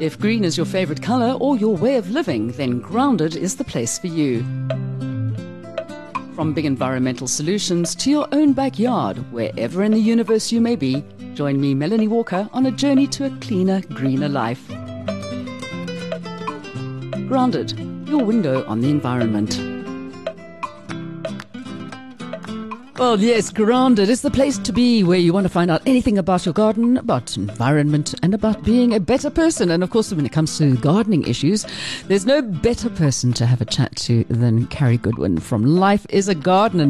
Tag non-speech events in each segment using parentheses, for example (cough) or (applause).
If green is your favorite color or your way of living, then Grounded is the place for you. From big environmental solutions to your own backyard, wherever in the universe you may be, join me, Melanie Walker, on a journey to a cleaner, greener life. Grounded, your window on the environment. Well, yes, Grounded is the place to be where you want to find out anything about your garden, about environment, and about being a better person. And of course, when it comes to gardening issues, there's no better person to have a chat to than Carrie Goodwin from Life is a Garden.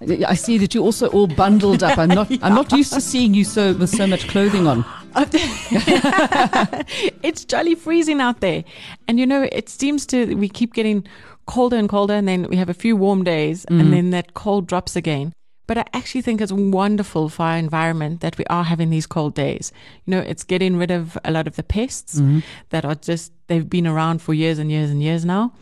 And I see that you're also all bundled up. I'm not, yeah. (laughs) I'm not used to seeing you so with so much clothing on. (laughs) it's jolly freezing out there. And you know, it seems to, we keep getting colder and colder, and then we have a few warm days, mm. and then that cold drops again. But I actually think it's wonderful for our environment that we are having these cold days. You know, it's getting rid of a lot of the pests mm-hmm. that are just, they've been around for years and years and years now.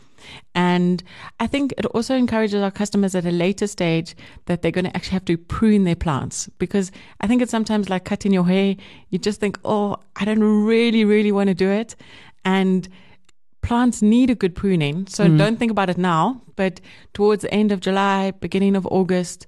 And I think it also encourages our customers at a later stage that they're going to actually have to prune their plants because I think it's sometimes like cutting your hair. You just think, oh, I don't really, really want to do it. And plants need a good pruning. So mm. don't think about it now, but towards the end of July, beginning of August,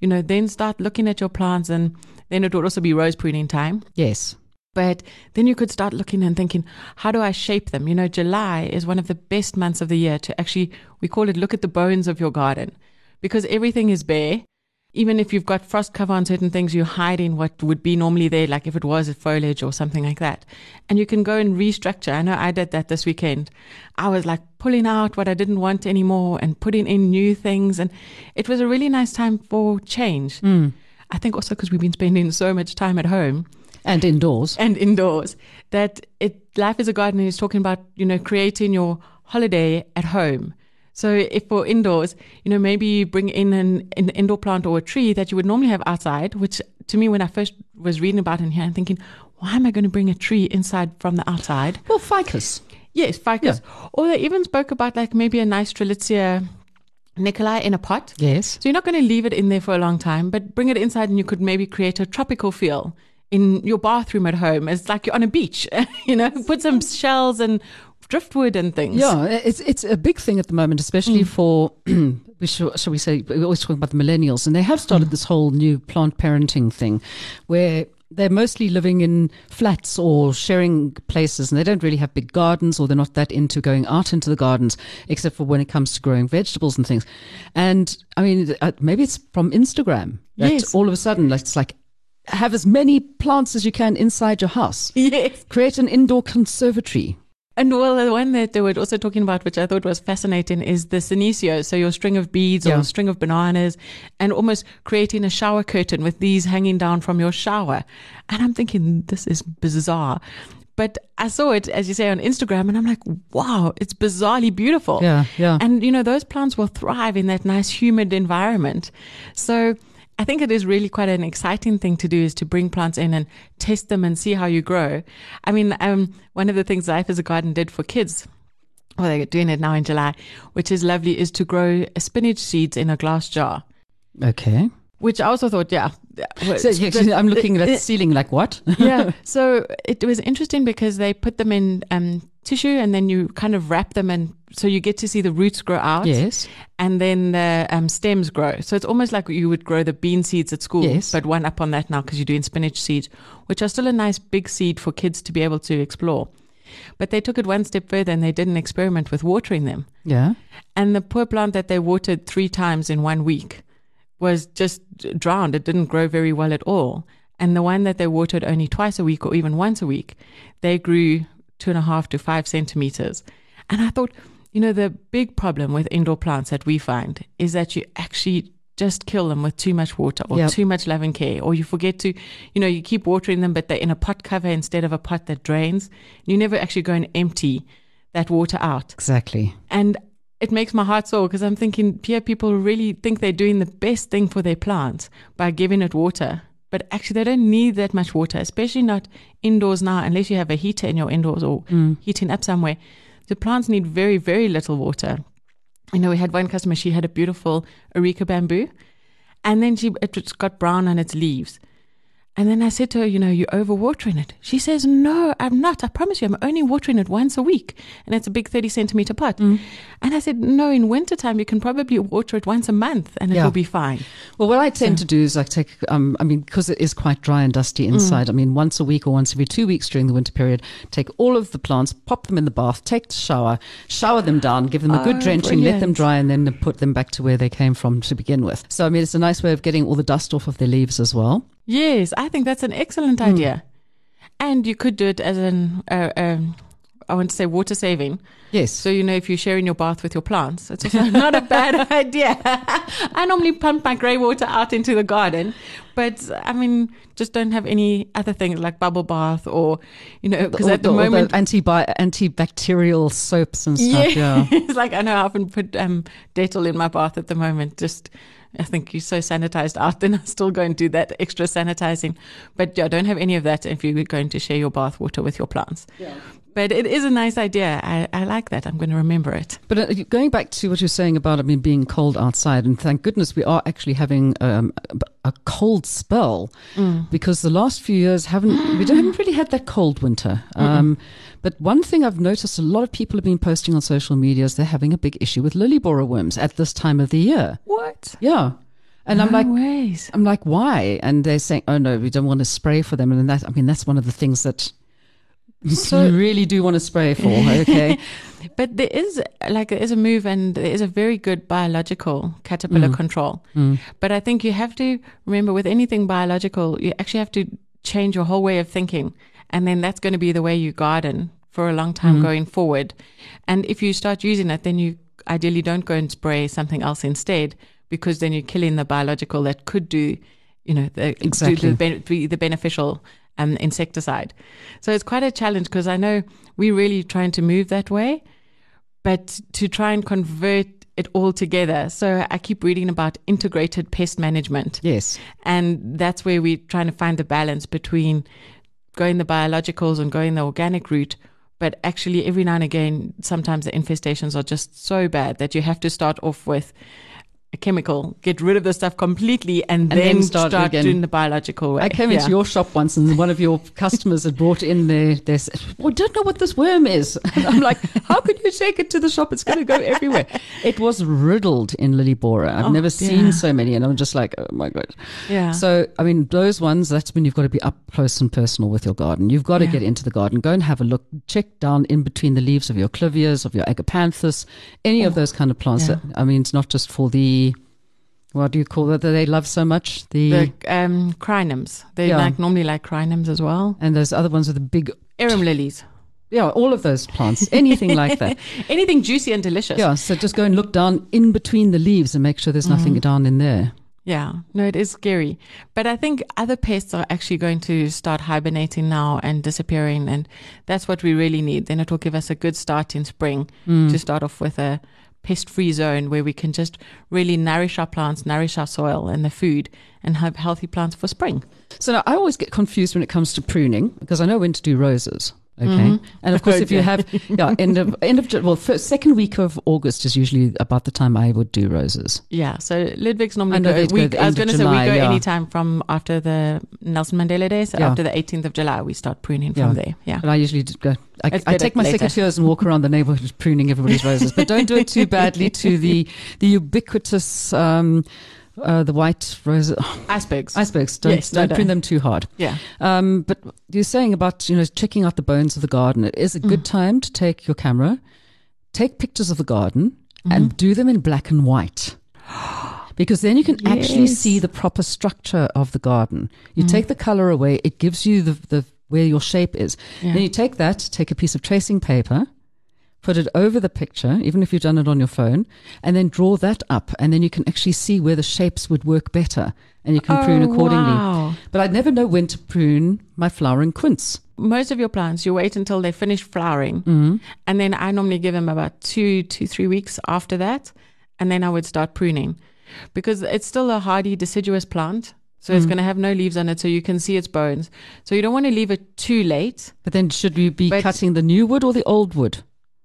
you know, then start looking at your plants and then it would also be rose pruning time. Yes. But then you could start looking and thinking, how do I shape them? You know, July is one of the best months of the year to actually, we call it look at the bones of your garden because everything is bare even if you've got frost cover on certain things, you're hiding what would be normally there, like if it was a foliage or something like that. And you can go and restructure. I know I did that this weekend. I was like pulling out what I didn't want anymore and putting in new things. And it was a really nice time for change. Mm. I think also because we've been spending so much time at home. And indoors. And indoors. That it life is a garden is talking about, you know, creating your holiday at home so if for indoors, you know, maybe you bring in an, an indoor plant or a tree that you would normally have outside, which to me, when I first was reading about it here, I'm thinking, why am I going to bring a tree inside from the outside? Well, ficus. Yes, ficus. Yeah. Or they even spoke about like maybe a nice Strelitzia Nicolai in a pot. Yes. So you're not going to leave it in there for a long time, but bring it inside and you could maybe create a tropical feel in your bathroom at home. It's like you're on a beach, (laughs) you know, put some shells and driftwood and things. Yeah, it's it's a big thing at the moment, especially mm. for (clears throat) shall, we say we're always talking about the millennials, and they have started mm. this whole new plant parenting thing, where they're mostly living in flats or sharing places and they don't really have big gardens or they're not that into going out into the gardens except for when it comes to growing vegetables and things and i mean uh, maybe it's from instagram that yes. all of a sudden it's like have as many plants as you can inside your house (laughs) yes create an indoor conservatory and well, the one that they were also talking about, which I thought was fascinating, is the senecio. So your string of beads yeah. or string of bananas, and almost creating a shower curtain with these hanging down from your shower. And I'm thinking, this is bizarre. But I saw it, as you say, on Instagram, and I'm like, wow, it's bizarrely beautiful. Yeah, yeah. And, you know, those plants will thrive in that nice, humid environment. So, I think it is really quite an exciting thing to do is to bring plants in and test them and see how you grow. I mean, um, one of the things Life is a Garden did for kids, well, they're doing it now in July, which is lovely, is to grow spinach seeds in a glass jar. Okay. Which I also thought, yeah. So, I'm looking at the ceiling like what? yeah. (laughs) So it was interesting because they put them in um, tissue and then you kind of wrap them and so you get to see the roots grow out. Yes. And then the um, stems grow. So it's almost like you would grow the bean seeds at school, yes. but one up on that now because you're doing spinach seeds, which are still a nice big seed for kids to be able to explore. But they took it one step further and they did an experiment with watering them. Yeah. And the poor plant that they watered three times in one week was just drowned. It didn't grow very well at all. And the one that they watered only twice a week or even once a week, they grew two and a half to five centimeters. And I thought, you know, the big problem with indoor plants that we find is that you actually just kill them with too much water or yep. too much love and care, or you forget to, you know, you keep watering them, but they're in a pot cover instead of a pot that drains. You never actually go and empty that water out. Exactly. And it makes my heart sore because I'm thinking here people really think they're doing the best thing for their plants by giving it water but actually they don't need that much water, especially not indoors now, unless you have a heater in your indoors or mm. heating up somewhere. The plants need very, very little water. You know, we had one customer, she had a beautiful areca bamboo, and then she it got brown on its leaves. And then I said to her, you know, you're overwatering it. She says, no, I'm not. I promise you, I'm only watering it once a week. And it's a big 30 centimeter pot. Mm. And I said, no, in wintertime, you can probably water it once a month and it Yeah. will be fine. Well, what I tend to do is I take, um, I mean, because it is quite dry and dusty Mm. inside. I mean, once a week or once every two weeks during the winter period, take all of the plants, pop them in the bath, take the shower, shower them down, give them a good Oh, drenching, let them dry, and then put them back to where they came from to begin with. So, I mean, it's a nice way of getting all the dust off of their leaves as well. Yes, I think that's an excellent idea. And you could do it as an, uh, um, I want to say water saving. Yes. So, you know, if you're sharing your bath with your plants, it's also (laughs) not a bad (laughs) idea. I normally pump my grey water out into the garden, but I mean, just don't have any other things like bubble bath or, you know, because at the all moment, antibi- antibacterial soaps and stuff. Yeah. (laughs) it's like I know I often put um, Dettol in my bath at the moment. Just I think you're so sanitized out, then I still go and do that extra sanitizing. But yeah, don't have any of that if you're going to share your bath water with your plants. But it is a nice idea. I, I like that. I'm going to remember it. But uh, going back to what you're saying about, I mean, being cold outside, and thank goodness we are actually having um, a, cold spell because the last few years haven't we haven't really had that cold winter. Um, but one thing I've noticed a lot of people have been posting on social media is they're having a big issue with lily borer worms at this time of the year. What? Yeah, and I'm like, ways. I'm like, why? And they're saying, oh no, we don't want to spray for them. And that, I mean, that's one of the things that So- you (laughs) really do want to spray for. Okay. (laughs) But there is like there is a move and there is a very good biological caterpillar mm. control. Mm. But I think you have to remember with anything biological, you actually have to change your whole way of thinking. And then that's going to be the way you garden for a long time mm. going forward. And if you start using it, then you ideally don't go and spray something else instead because then you're killing the biological that could do, you know, the, do Exactly. the, be the beneficial um, insecticide. So it's quite a challenge because I know we're really trying to move that way but to try and convert it all together. So I keep reading about integrated pest management. yes. And that's where we're trying to find the balance between going the biologicals and going the organic route. But actually, every now and again, sometimes the infestations are just so bad that you have to start off with a chemical, get rid of the stuff completely, and, And then, then start, start again. doing the biological way. I came into your shop once, and one of your customers had brought in their. their we don't know what this worm is. (laughs) And I'm like, how could you take it to the shop? It's going to go everywhere. (laughs) It was riddled in lily borer. I've Oh, never dear. seen so many, and I'm just like, oh my god. Yeah. So I mean, those ones. That's when you've got to be up close and personal with your garden. You've got to Yeah. get into the garden, go and have a look, check down in between the leaves of your clivias, of your agapanthus, any of oh, those kind of plants. Oh, yeah. That, I mean, it's not just for the. What do you call it that they love so much? The, the um, crinums. They Yeah. like normally like crinums as well. and those other ones with the big Arum lilies. Yeah, all of those plants, anything like that. (laughs) Anything juicy and delicious. Yeah, so just go and look down in between the leaves and make sure there's nothing down in there. Yeah. No, it is scary. But I think other pests are actually going to start hibernating now and disappearing. And that's what we really need. Then it will give us a good start in spring to start off with a pest free zone where we can just really nourish our plants, nourish our soil and the food and have healthy plants for spring. So now I always get confused when it comes to pruning because I know when to do roses. Okay, and of course, if you have yeah, end of end of well, first, second week of August is usually about the time I would do roses. Yeah. So Ludwig's normally go, go we, I was going to say we go yeah. anytime from after the Nelson Mandela Day. So Yeah. after the 18th of July, we start pruning from there. Yeah. But I usually go. I, I take my later. secateurs and walk around the neighborhood pruning everybody's roses, but don't do it too badly to the the ubiquitous um, uh, the white roses. (sighs) Icebergs. Icebergs. Don't Yes, don't prune them too hard. yeah. Um, but you're saying about you know checking out the bones of the garden. It is a good time to take your camera, take pictures of the garden, and do them in black and white. (gasps) Because then you can actually see the proper structure of the garden. You take the color away; it gives you the, the where your shape is. Yeah. Then you take that, take a piece of tracing paper, put it over the picture, even if you've done it on your phone, and then draw that up, and then you can actually see where the shapes would work better, and you can prune Oh, accordingly. wow. But I'd never know when to prune my flowering quince. most of your plants, you wait until they finish flowering. Mm-hmm. And then I normally give them about two to three weeks after that. And then I would start pruning because it's still a hardy deciduous plant. So Mm. it's going to have no leaves on it. So you can see its bones. So you don't want to leave it too late. But then should we be But- cutting the new wood or the old wood?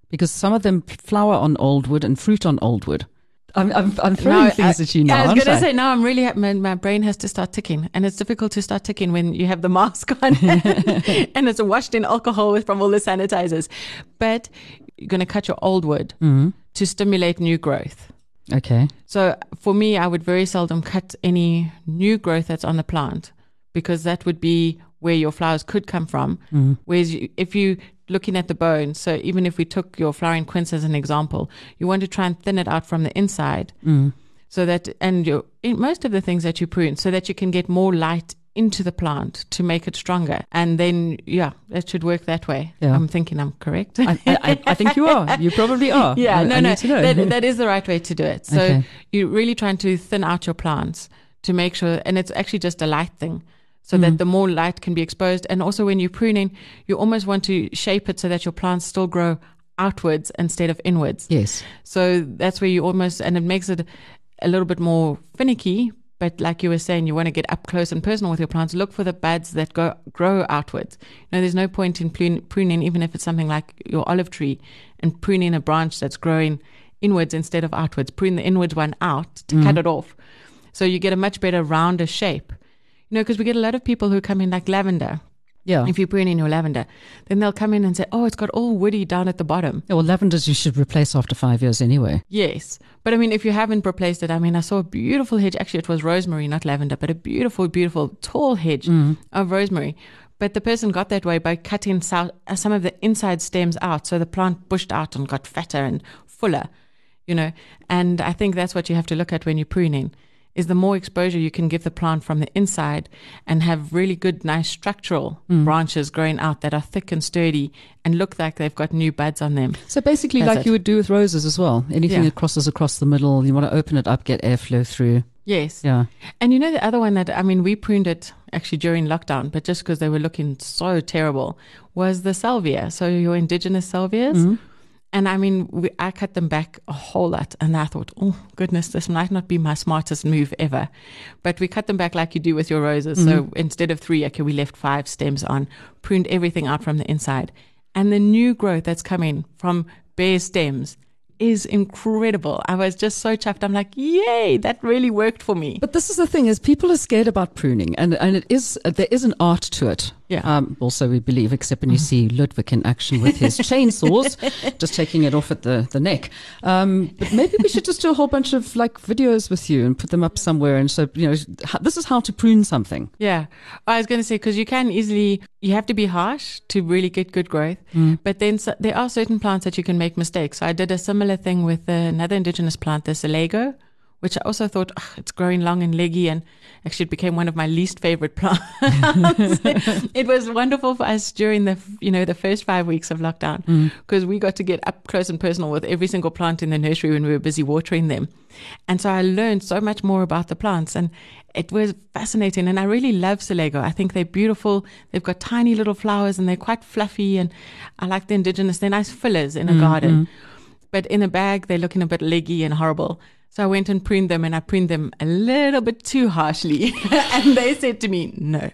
Because some of them flower on old wood and fruit on old wood. I'm, I'm, I'm throwing Now, things I, at you now. I was going to say now I'm really my, my brain has to start ticking, and it's difficult to start ticking when you have the mask (laughs) on (laughs) and it's washed in alcohol from all the sanitizers. But you're going to cut your old wood Mm-hmm. to stimulate new growth. Okay. So for me, I would very seldom cut any new growth that's on the plant because that would be where your flowers could come from. Whereas you, if you looking at the bone, so even if we took your flowering quince as an example, you want to try and thin it out from the inside, mm. so that and your in most of the things that you prune, so that you can get more light into the plant to make it stronger, and then yeah, that should work that way. Yeah. I'm thinking I'm correct. I, I, I think you are. You probably (laughs) are. Yeah, I, no, no, need to know. that, that (laughs) is the right way to do it. So Okay. you're really trying to thin out your plants to make sure, and it's actually just a light thing, so Mm. that the more light can be exposed. And also, when you're pruning, you almost want to shape it so that your plants still grow outwards instead of inwards. yes. So that's where you almost, and it makes it a little bit more finicky. But like you were saying, you want to get up close and personal with your plants. Look for the buds that go grow outwards. You know, there's no point in pruning, even if it's something like your olive tree, and pruning a branch that's growing inwards instead of outwards. Prune the inwards one out to cut it off, so you get a much better rounder shape. You know, because we get a lot of people who come in like lavender. Yeah. If you prune in your lavender, then they'll come in and say, "Oh, it's got all woody down at the bottom." Yeah, well, lavenders you should replace after five years anyway. Yes. But I mean, if you haven't replaced it, I mean, I saw a beautiful hedge. Actually, it was rosemary, not lavender, but a beautiful, beautiful, tall hedge of rosemary. But the person got that way by cutting uh, some of the inside stems out. So the plant bushed out and got fatter and fuller, you know. And I think that's what you have to look at when you're pruning is the more exposure you can give the plant from the inside and have really good, nice structural mm. branches growing out that are thick and sturdy and look like they've got new buds on them. So basically, That's like it. you would do with roses as well. Anything Yeah. that crosses across the middle, you want to open it up, get airflow through. Yes. Yeah. And you know the other one that I mean we pruned it actually during lockdown, but just because they were looking so terrible was the salvia. So your indigenous salvias. Mm-hmm. And I mean, we, I cut them back a whole lot, and I thought, oh goodness, this might not be my smartest move ever. But we cut them back like you do with your roses. So mm-hmm. instead of three, okay, we left five stems on, pruned everything out from the inside, and the new growth that's coming from bare stems is incredible. I was just so chuffed. I'm like, yay, that really worked for me. But this is the thing: is people are scared about pruning, and and it is there is an art to it. Yeah. Um, also, we believe, except when you see Ludwig in action with his (laughs) chainsaws, just taking it off at the the neck. Um, but maybe we should just do a whole bunch of like videos with you and put them up somewhere. And so you know, this is how to prune something. Yeah. I was going to say, because you can easily, you have to be harsh to really get good growth. But then so, there are certain plants that you can make mistakes. So I did a similar thing with another indigenous plant, the Selago, which I also thought "Ugh, it's growing long and leggy. And actually, it became one of my least favorite (laughs) plants. (laughs) it was wonderful for us during the, you know, the first five weeks of lockdown mm. because we got to get up close and personal with every single plant in the nursery when we were busy watering them. And so I learned so much more about the plants and it was fascinating. And I really love Selago. I think they're beautiful. They've got tiny little flowers and they're quite fluffy. And I like the indigenous. They're nice fillers in a mm, garden. Mm. But in a bag, they're looking a bit leggy and horrible. So I went and pruned them and I pruned them a little bit too harshly. (laughs) and they said to me, no.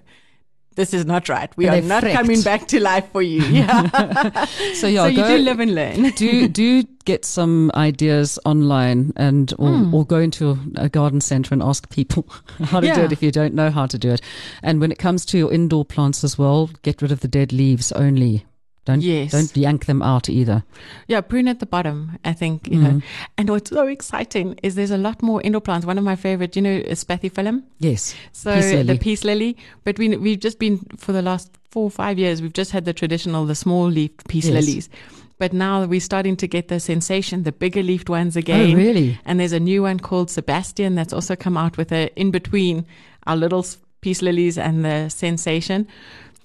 This is not right. We And are not freaked. coming back to life for you. (laughs) Yeah. (laughs) So yeah, so you go- do live and learn. do do get some ideas online and or, Hmm. or go into a garden center and ask people how to do it if you don't know how to do it. And when it comes to your indoor plants as well, get rid of the dead leaves only. Don't Yes. don't yank them out either. Yeah, prune at the bottom, I think, you know. Mm-hmm. And what's so exciting is there's a lot more indoor plants. One of my favorite, you know, is spathiphyllum. Yes. So Peace the peace lily. But we, we've just been, for the last four or five years, we've just had the traditional, the small leaf peace Yes. lilies. But now we're starting to get the sensation, the bigger leafed ones oh, again. Oh really? And there's a new one called Sebastian that's also come out with a in between our little peace lilies and the sensation.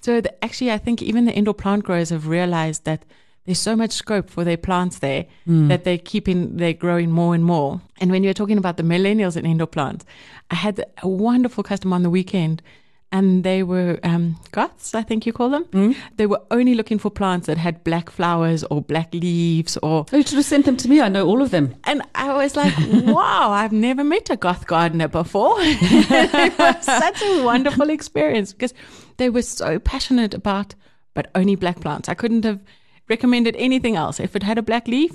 So the, actually, I think even the indoor plant growers have realized that there's so much scope for their plants there that they're keeping, they're growing more and more. And when you're talking about the millennials in indoor plants, I had a wonderful customer on the weekend. And they were um, goths, I think you call them. They were only looking for plants that had black flowers or black leaves or Oh, you should have sent them to me. I know all of them. and I was like, (laughs) wow, I've never met a goth gardener before. (laughs) it was such a wonderful experience because they were so passionate about, but only black plants. I couldn't have recommended anything else. If it had a black leaf,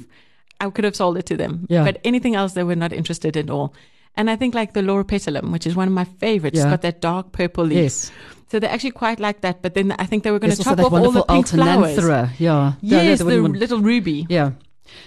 I could have sold it to them. Yeah. But anything else, they were not interested at all. And I think like the Loropetalum, which is one of my favorites, Yeah. it's got that dark purple leaf. Yes. So they're actually quite like that. But then I think they were going There's to chop off all the pink flowers. Yeah. Yes, the want- little ruby. yeah.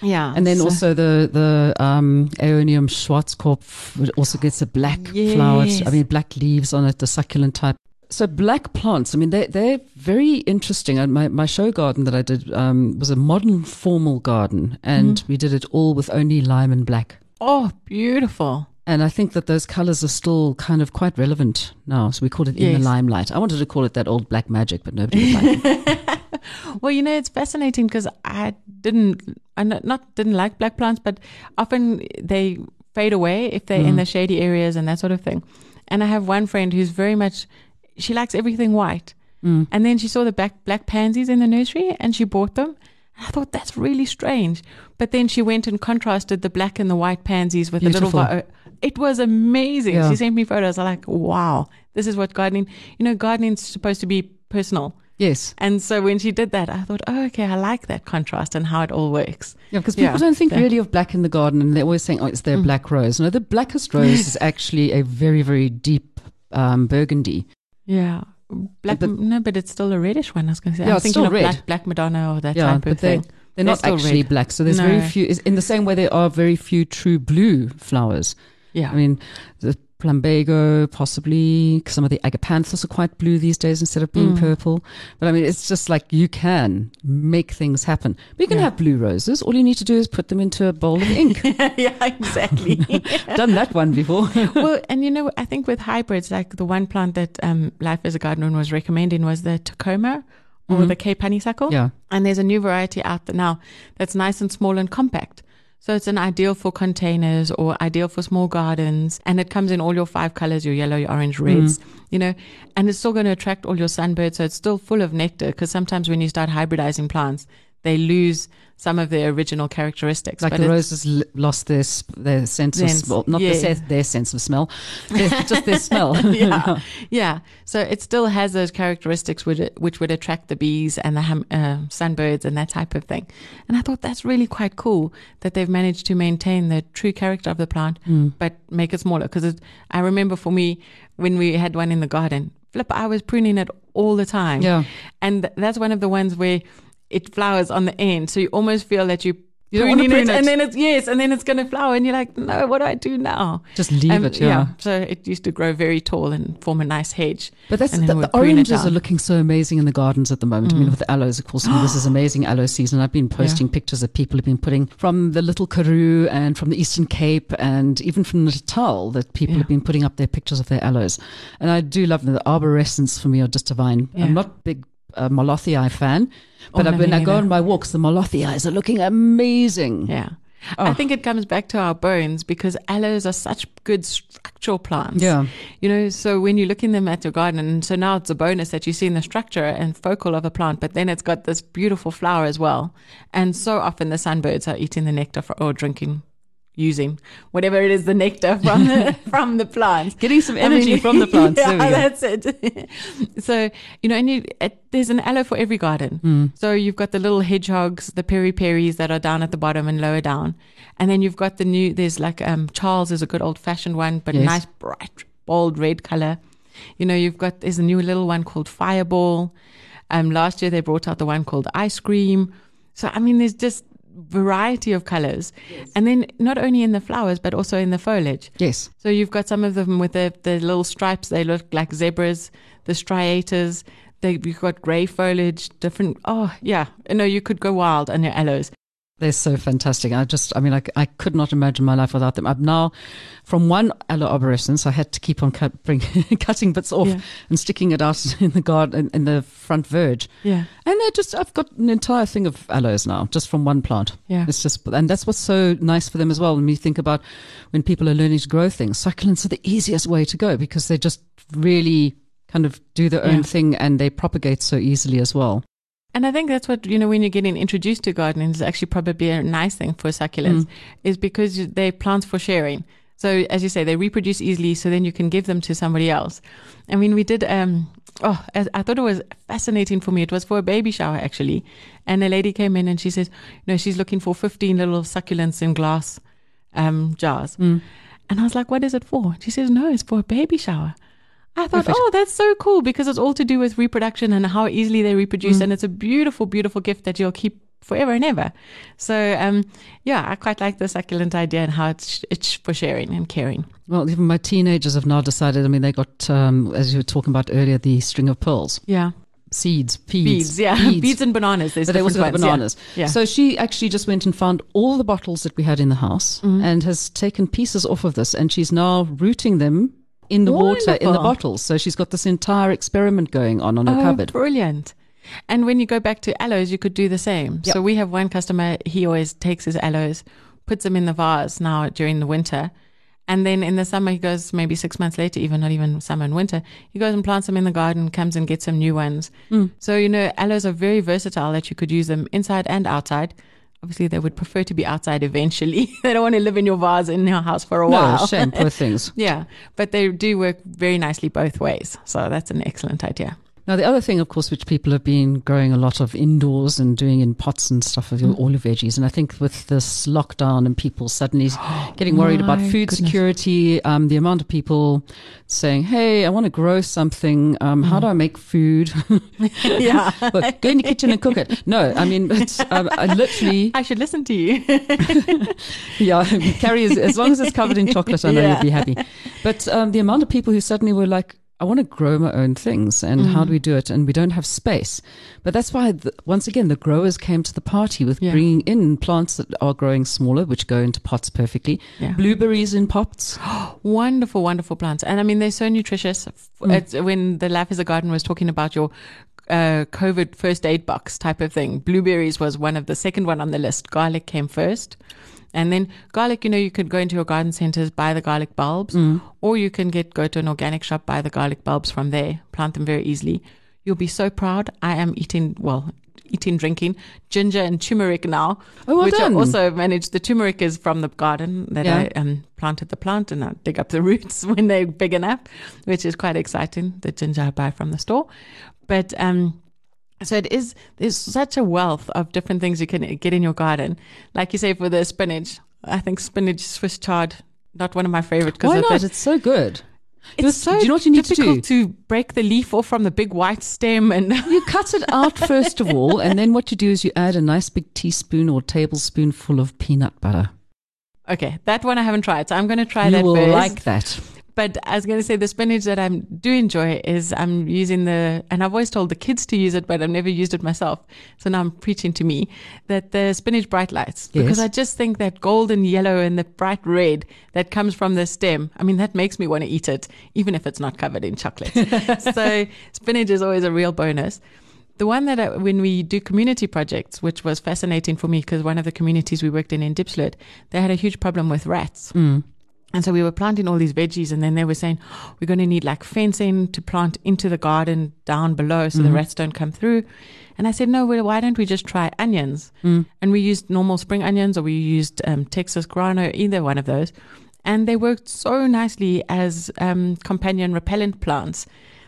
Yeah. And then so- also the the um, Aeonium Schwarzkopf which also gets a black flower. Yes. I mean, black leaves on it, the succulent type. So black plants. I mean, they they're very interesting. And my my show garden that I did um, was a modern formal garden, and Mm-hmm. we did it all with only lime and black. Oh, beautiful. And I think that those colors are still kind of quite relevant now. So we called it in the limelight. I wanted to call it that old black magic, but nobody would like it. (laughs) Well, you know, it's fascinating because I didn't, I not, not didn't like black plants, but often they fade away if they're in the shady areas and that sort of thing. And I have one friend who's very much, she likes everything white. And then she saw the black, black pansies in the nursery and she bought them. I thought that's really strange. But then she went and contrasted the black and the white pansies with the Beautiful. little. vi- It was amazing. Yeah. She sent me photos. I'm like, wow, this is what gardening. You know, gardening's supposed to be personal. Yes. And so when she did that, I thought, oh, okay, I like that contrast and how it all works. Yeah, because people Yeah, don't think the- really of black in the garden, and they're always saying, "Oh, it's their black rose." No, the blackest rose (laughs) is actually a very, very deep um, burgundy. Yeah. Black, But- no, but it's still a reddish one. I was going to say. Yeah, I'm it's thinking of red. black, black Madonna or that yeah, type of they thing. they're They're not actually red. black. So there's very few. In the same way, there are very few true blue flowers. Yeah. I mean, the plumbago, possibly some of the agapanthus are quite blue these days instead of being Mm. purple. But I mean, it's just like you can make things happen. But you can Yeah. have blue roses. All you need to do is put them into a bowl of ink. (laughs) yeah, exactly. (laughs) Done that one before. (laughs) well, and you know, I think with hybrids, like the one plant that um, Life as a Gardener was recommending was the Tecoma or the Cape honeysuckle. Mm-hmm. yeah. And there's a new variety out there now that's nice and small and compact. So it's an ideal for containers or ideal for small gardens. And it comes in all your five colors, your yellow, your orange, mm. reds, you know, and it's still going to attract all your sunbirds. So it's still full of nectar because sometimes when you start hybridizing plants, they lose some of their original characteristics. Like the roses l- lost their sp- their sense of smell, not yeah. the se- their sense of smell, their, just their smell. (laughs) yeah, (laughs) yeah. So it still has those characteristics which which would attract the bees and the hum, uh, sunbirds and that type of thing. And I thought that's really quite cool that they've managed to maintain the true character of the plant, Hmm. but make it smaller. Because I remember for me when we had one in the garden, flip, I was pruning it all the time. Yeah. and th- that's one of the ones where it flowers on the end, so you almost feel that you. You don't wanna prune it, and then it's yes, and then it's going to flower, and you're like, no, what do I do now? Just leave Um, it, yeah. So it used to grow very tall and form a nice hedge. But that's the, the oranges are. Mm. looking so amazing in the gardens at the moment. I mean, with the aloes, of course. I mean, this is amazing aloe season. I've been posting pictures that people have been putting from the Little Karoo and from the Eastern Cape and even from Natal that people Yeah. have been putting up their pictures of their aloes. And I do love them. The arborescents for me are just divine. Yeah. I'm not big uh, Marlothii fan, but Oh, no, when I go on my walks, the Marlothiis are looking amazing. Yeah. Oh. I think it comes back to our bones because aloes are such good structural plants. Yeah. You know, so when you're looking them at your garden, and so now it's a bonus that you see in the structure and focal of a plant, but then it's got this beautiful flower as well. And so often the sunbirds are eating the nectar for, or drinking, using whatever it is, the nectar from the, (laughs) from the plants. Getting some I energy mean, from the (laughs) plants. Yeah, that's it. (laughs) so you know, and you, it, there's an aloe for every garden. Hmm. So you've got the little hedgehogs, the peri peris that are down at the bottom and lower down, and then you've got the new. There's like um, Charles is a good old fashioned one, but Yes. nice bright bold red color. You know, you've got there's a new little one called Fireball. Um, last year they brought out the one called Ice Cream. So I mean, there's just variety of colors, and then not only in the flowers but also in the foliage. Yes. So you've got some of them with the, the little stripes. They look like zebras. The striators. They, you've got grey foliage. Different. Oh yeah. No, you could go wild on your aloes. They're so fantastic. I just, I mean, I, I could not imagine my life without them. I'm now from one aloe arborescens. I had to keep on cut, bring, (laughs) cutting bits off Yeah. and sticking it out in the garden, in, in the front verge. Yeah. And they just, I've got an entire thing of aloes now, just from one plant. Yeah. It's just, and that's what's so nice for them as well. When you think about when people are learning to grow things, succulents are the easiest way to go because they just really kind of do their Yeah. own thing and they propagate so easily as well. And I think that's what, you know, when you're getting introduced to gardening is actually probably a nice thing for succulents is because they're plants for sharing. So as you say, they reproduce easily, so then you can give them to somebody else. I mean, we did um, oh, I, I thought it was fascinating for me. It was for a baby shower actually, and a lady came in and she says, you know, she's looking for 15 little succulents in glass um, jars, Mm. and I was like, what is it for? She says, no, it's for a baby shower. I thought, Perfect. oh, that's so cool because it's all to do with reproduction and how easily they reproduce, Mm. and it's a beautiful, beautiful gift that you'll keep forever and ever. So, um, yeah, I quite like the succulent idea and how it's it's for sharing and caring. Well, even my teenagers have now decided. I mean, they got, um, as you were talking about earlier, the string of pearls, Yeah, seeds, beads, beads, yeah, (laughs) beads, and bananas. There's but they also got ones, yeah. bananas. Yeah. So she actually just went and found all the bottles that we had in the house Mm-hmm. and has taken pieces off of this, and she's now rooting them in the water in the bottles. So she's got this entire experiment going on on her Oh, cupboard. brilliant. And when you go back to aloes, you could do the same. Yep. So we have one customer, he always takes his aloes, puts them in the vase now during the winter. And then in the summer, he goes maybe six months later, even not even summer and winter, he goes and plants them in the garden, comes and gets some new ones. Hmm. So, you know, aloes are very versatile that you could use them inside and outside. Obviously, they would prefer to be outside eventually. (laughs) they don't want to live in your vase in your house for a No, while. shame, poor (laughs) things. Yeah, but they do work very nicely both ways. So that's an excellent idea. Now, the other thing, of course, which people have been growing a lot of indoors and doing in pots and stuff of your, Mm. all your veggies. And I think with this lockdown and people suddenly (gasps) getting worried about food goodness. security, um, the amount of people saying, Hey, I want to grow something. Um, Mm. How do I make food? (laughs) (laughs) yeah. go in the kitchen and cook it. No, I mean, it's, um, I literally, (laughs) I should listen to you. yeah, Carrie, as, as long as it's covered in chocolate, I know Yeah. you'll be happy. But um, the amount of people who suddenly were like, I want to grow my own things, and how Mm. do we do it? And we don't have space. But that's why, the, once again, the growers came to the party with Yeah. bringing in plants that are growing smaller, which go into pots perfectly. Yeah. Blueberries in pots. (gasps) wonderful, wonderful plants. And I mean, they're so nutritious. Mm. It's, when the Life is a Garden was talking about your uh, COVID first aid box type of thing, blueberries was one of the second one on the list. Garlic came first. And then garlic, you know, you could go into your garden centers, buy the garlic bulbs, Mm. or you can get go to an organic shop, buy the garlic bulbs from there, plant them very easily. You'll be so proud. I am eating, well, eating, drinking ginger and turmeric now, Oh, well which done. I also managed. The turmeric is from the garden that Yeah. I um, planted the plant and I dig up the (laughs) roots when they're big enough, which is quite exciting. The ginger I buy from the store. But, um, so it is, there's such a wealth of different things you can get in your garden. Like you say, for the spinach, I think spinach Swiss chard, not one of my favorite because Why not? It's so good. it's Just- so do you know what you need to do? to break the leaf off from the big white stem and (laughs) You cut it out first of all, and then what you do is you add a nice big teaspoon or tablespoonful of peanut butter. okay, that one I haven't tried, so I'm going to try you that will first. like that. But I was going to say the spinach that I do enjoy is I'm using the, and I've always told the kids to use it, but I've never used it myself. So now I'm preaching to me that the spinach bright lights, because Yes. I just think that golden yellow and the bright red that comes from the stem, I mean, that makes me want to eat it, even if it's not covered in chocolate. (laughs) so spinach is always a real bonus. The one that I, when we do community projects, which was fascinating for me because one of the communities we worked in in Diepsloot, they had a huge problem with rats. Mm. And so we were planting all these veggies, and then they were saying, we're going to need like fencing to plant into the garden down below so the rats don't come through. And I said, no, well, why don't we just try onions? And we used normal spring onions or we used um, Texas grano, either one of those. And they worked so nicely as um, companion repellent plants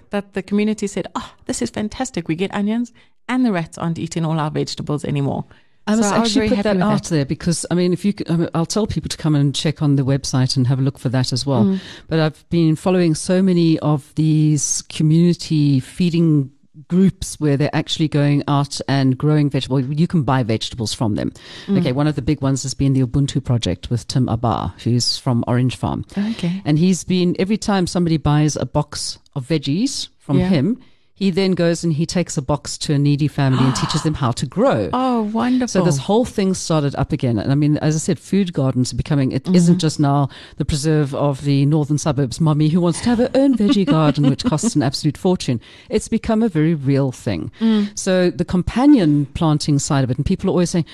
that the community said, oh, this is fantastic. We get onions and the rats aren't eating all our vegetables anymore. I must So actually very put that out there because I mean, if you, I mean, I'll tell people to come and check on the website and have a look for that as well. Mm. But I've been following so many of these community feeding groups where they're actually going out and growing vegetables. You can buy vegetables from them. Mm. Okay, one of the big ones has been the Ubuntu project with Tim Abar, who's from Orange Farm, Okay. and he's been every time somebody buys a box of veggies from Yeah. him. He then goes and he takes a box to a needy family and teaches them how to grow. (gasps) Oh, wonderful. So this whole thing started up again. And I mean, as I said, food gardens are becoming, It Mm-hmm. not just now the preserve of the northern suburbs mummy who wants to have her own veggie garden, which costs an absolute fortune. It's become a very real thing. Mm. So the companion planting side of it, and people are always saying,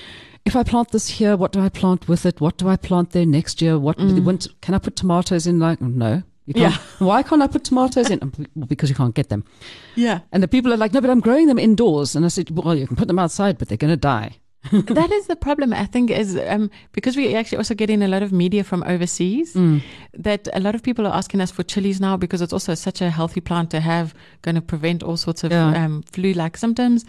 if I plant this here, what do I plant with it? What do I plant there next year? What when, can I put tomatoes in? Like, no. You can't. Yeah. (laughs) Why can't I put tomatoes in? Well, because you can't get them. yeah. And the people are like, no, but I'm growing them indoors. And I said, well, you can put them outside, but they're going to die. That is the problem, I think, is um, because we actually also getting a lot of media from overseas Mm. that a lot of people are asking us for chilies now because it's also such a healthy plant to have, going to prevent all sorts of Yeah. um, flu like symptoms.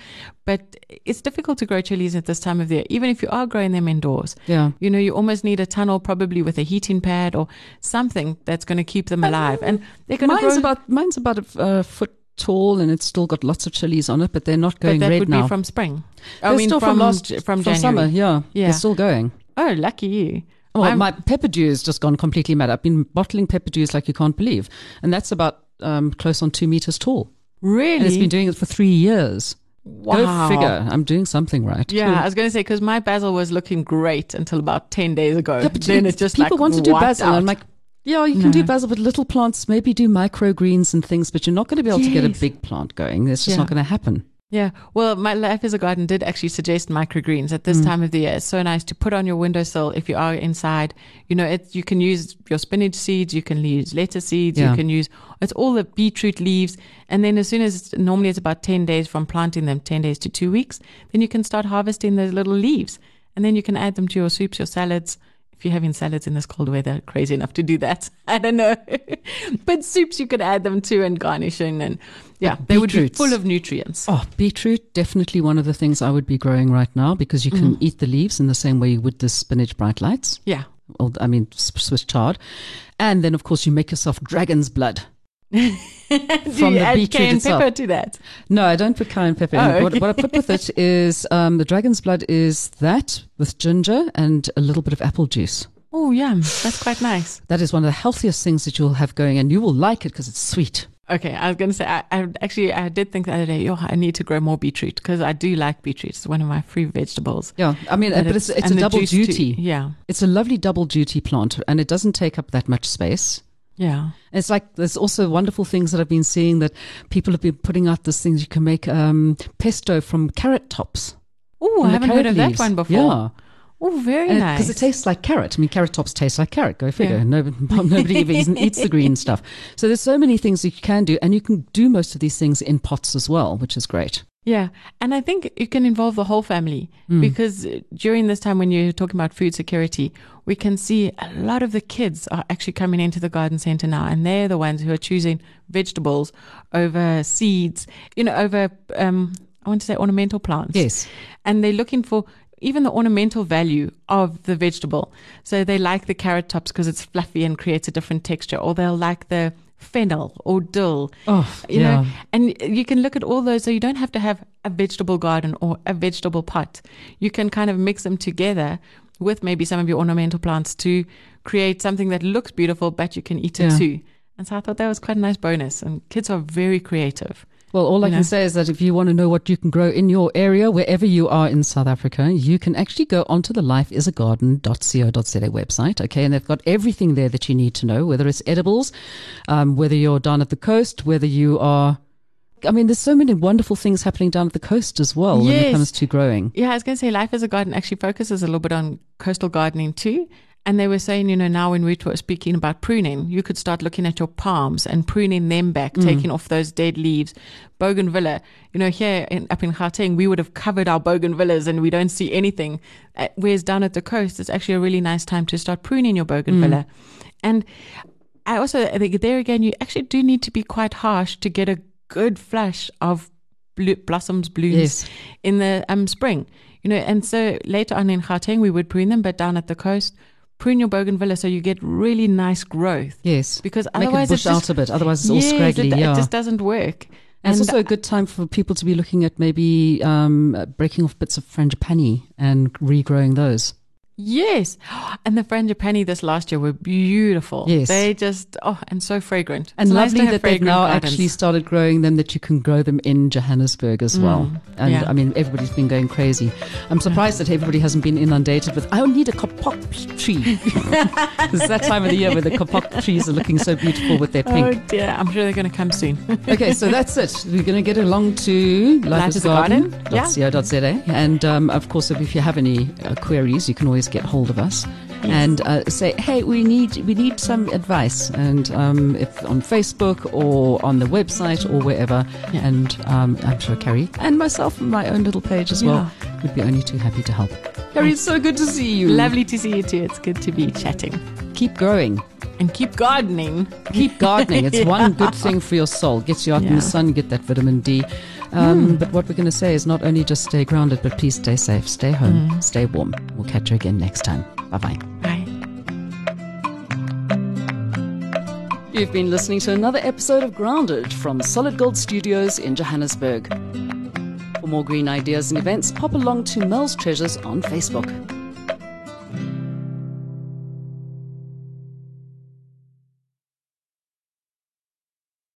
But it's difficult to grow chilies at this time of the year, even if you are growing them indoors. Yeah. You know, you almost need a tunnel, probably with a heating pad or something that's going to keep them alive. And they're going to Mine's grow. about mine's about a uh, foot tall, and it's still got lots of chilies on it, but they're not going but that red would now. be from spring. I They're mean, still from, from last from from summer. Yeah, Yeah. they're still going. Oh, lucky you. Well, I'm- my Peppadew has just gone completely mad. I've been bottling Peppadews like you can't believe, and that's about um, close on two meters tall. Really? And it's been doing it for three years. wow. Go figure. I'm doing something right. Yeah, I was going to say because my basil was looking great until about ten days ago. Yeah, but then it just people like want to do basil. out. I'm like, yeah, you can do basil with little plants. Maybe do microgreens and things, but you're not going to be able to get a big plant going. It's just Yeah. not going to happen. yeah. Well, my life as a garden did actually suggest microgreens at this Mm. time of the year. It's so nice to put on your windowsill if you are inside. You know, it, you can use your spinach seeds, you can use lettuce seeds, Yeah. you can use it's all the beetroot leaves, and then as soon as normally it's about ten days from planting them, ten days to two weeks, then you can start harvesting those little leaves, and then you can add them to your soups, your salads. If you're having salads in this cold weather, crazy enough to do that. (laughs) I don't know. but soups you could add them to and garnishing and yeah, they would be full of nutrients. Oh, beetroot, definitely one of the things I would be growing right now because you can Mm. eat the leaves in the same way you would the spinach bright lights. Yeah. Or, I mean, s- Swiss chard. And then, of course, you make yourself dragon's blood. (laughs) From you the add beetroot cayenne itself. pepper to that? No, I don't put cayenne pepper in. Oh, What, what I put with it (laughs) is um, the dragon's blood is that with ginger and a little bit of apple juice. Oh, yum. That's quite nice. That is one of the healthiest things that you'll have going, and you will like it because it's sweet. Okay, I was going to say, I, I actually, I did think the other day, yo, I need to grow more beetroot because I do like beetroot. It's one of my free vegetables. Yeah, I mean, And but it's, it's and a double too. duty. Yeah, It's a lovely double duty plant, and it doesn't take up that much space. Yeah. It's like there's also wonderful things that I've been seeing that people have been putting out. This things you can make um, pesto from carrot tops. Oh, I haven't heard of that one before. Yeah, Oh, very because nice. Because it tastes like carrot. I mean, carrot tops taste like carrot. Go figure. Yeah. Nobody, (laughs) nobody even (laughs) eats the green stuff. So there's so many things that you can do, and you can do most of these things in pots as well, which is great. Yeah, and I think you can involve the whole family Mm. because during this time when you're talking about food security, we can see a lot of the kids are actually coming into the garden center now, and they're the ones who are choosing vegetables over seeds, you know, over um, I want to say ornamental plants. Yes. and they're looking for even the ornamental value of the vegetable. So they like the carrot tops because it's fluffy and creates a different texture, or they'll like the fennel or dill Oh, you yeah. know and you can look at all those so you don't have to have a vegetable garden or a vegetable pot you can kind of mix them together with maybe some of your ornamental plants to create something that looks beautiful but you can eat it Yeah. too and so i thought that was quite a nice bonus and kids are very creative Well, all I you can say is that if you want to know what you can grow in your area, wherever you are in South Africa, you can actually go onto the lifeisagarden.co.za website. Okay. And they've got everything there that you need to know, whether it's edibles, um, whether you're down at the coast, whether you are. I mean, there's so many wonderful things happening down at the coast as well when it comes to growing. Yeah, I was going to say Life is a Garden actually focuses a little bit on coastal gardening too. And they were saying, you know, now when we were speaking about pruning, you could start looking at your palms and pruning them back, taking off those dead leaves. Bougainvillea, you know, here in, up in Gauteng, we would have covered our bougainvilleas and we don't see anything. Uh, whereas down at the coast, it's actually a really nice time to start pruning your bougainvillea. And I also think there again, you actually do need to be quite harsh to get a good flush of blo- blossoms, blooms Yes. in the um, spring. You know, and so later on in Gauteng, we would prune them, but down at the coast, prune your bougainvillea so you get really nice growth. Yes. Because Make it otherwise, bush it's just, out a bit. Otherwise, it's all Yes, scraggly. it, yeah. it just doesn't work. And it's also a good time for people to be looking at maybe um, breaking off bits of frangipani and regrowing those. Yes. (gasps) And the frangipani this last year were beautiful. Yes. They just, oh, and so fragrant. And It's lovely have that they've now gardens. actually started growing them, that you can grow them in Johannesburg as well. Mm, And yeah. I mean, everybody's been going crazy. I'm surprised that everybody hasn't been inundated with, I need a kapok tree. (laughs) it's that time of the year where the kapok trees are looking so beautiful with their pink. Oh dear, I'm sure they're going to come soon. (laughs) okay, so that's it. We're going to get along to Life is a Garden, yeah. lifeisgarden.co.za. And um, of course, if you have any uh, queries, you can always get hold of us. And uh, say, hey, we need we need some advice, and um, if on Facebook or on the website or wherever, Yeah. and um, I'm sure Carrie and myself on my own little page as well. we'd be only too happy to help. Carrie, it's so good to see you. Lovely to see you too. It's good to be chatting. Keep growing. And keep gardening. Keep gardening. It's (laughs) one good thing for your soul. Gets you out in the sun, get that vitamin D. Um, But what we're going to say is not only just stay grounded, but please stay safe, stay home, stay warm. We'll catch you again next time. Bye bye. Bye. You've been listening to another episode of Grounded from Solid Gold Studios in Johannesburg. For more green ideas and events, pop along to Mel's Treasures on Facebook.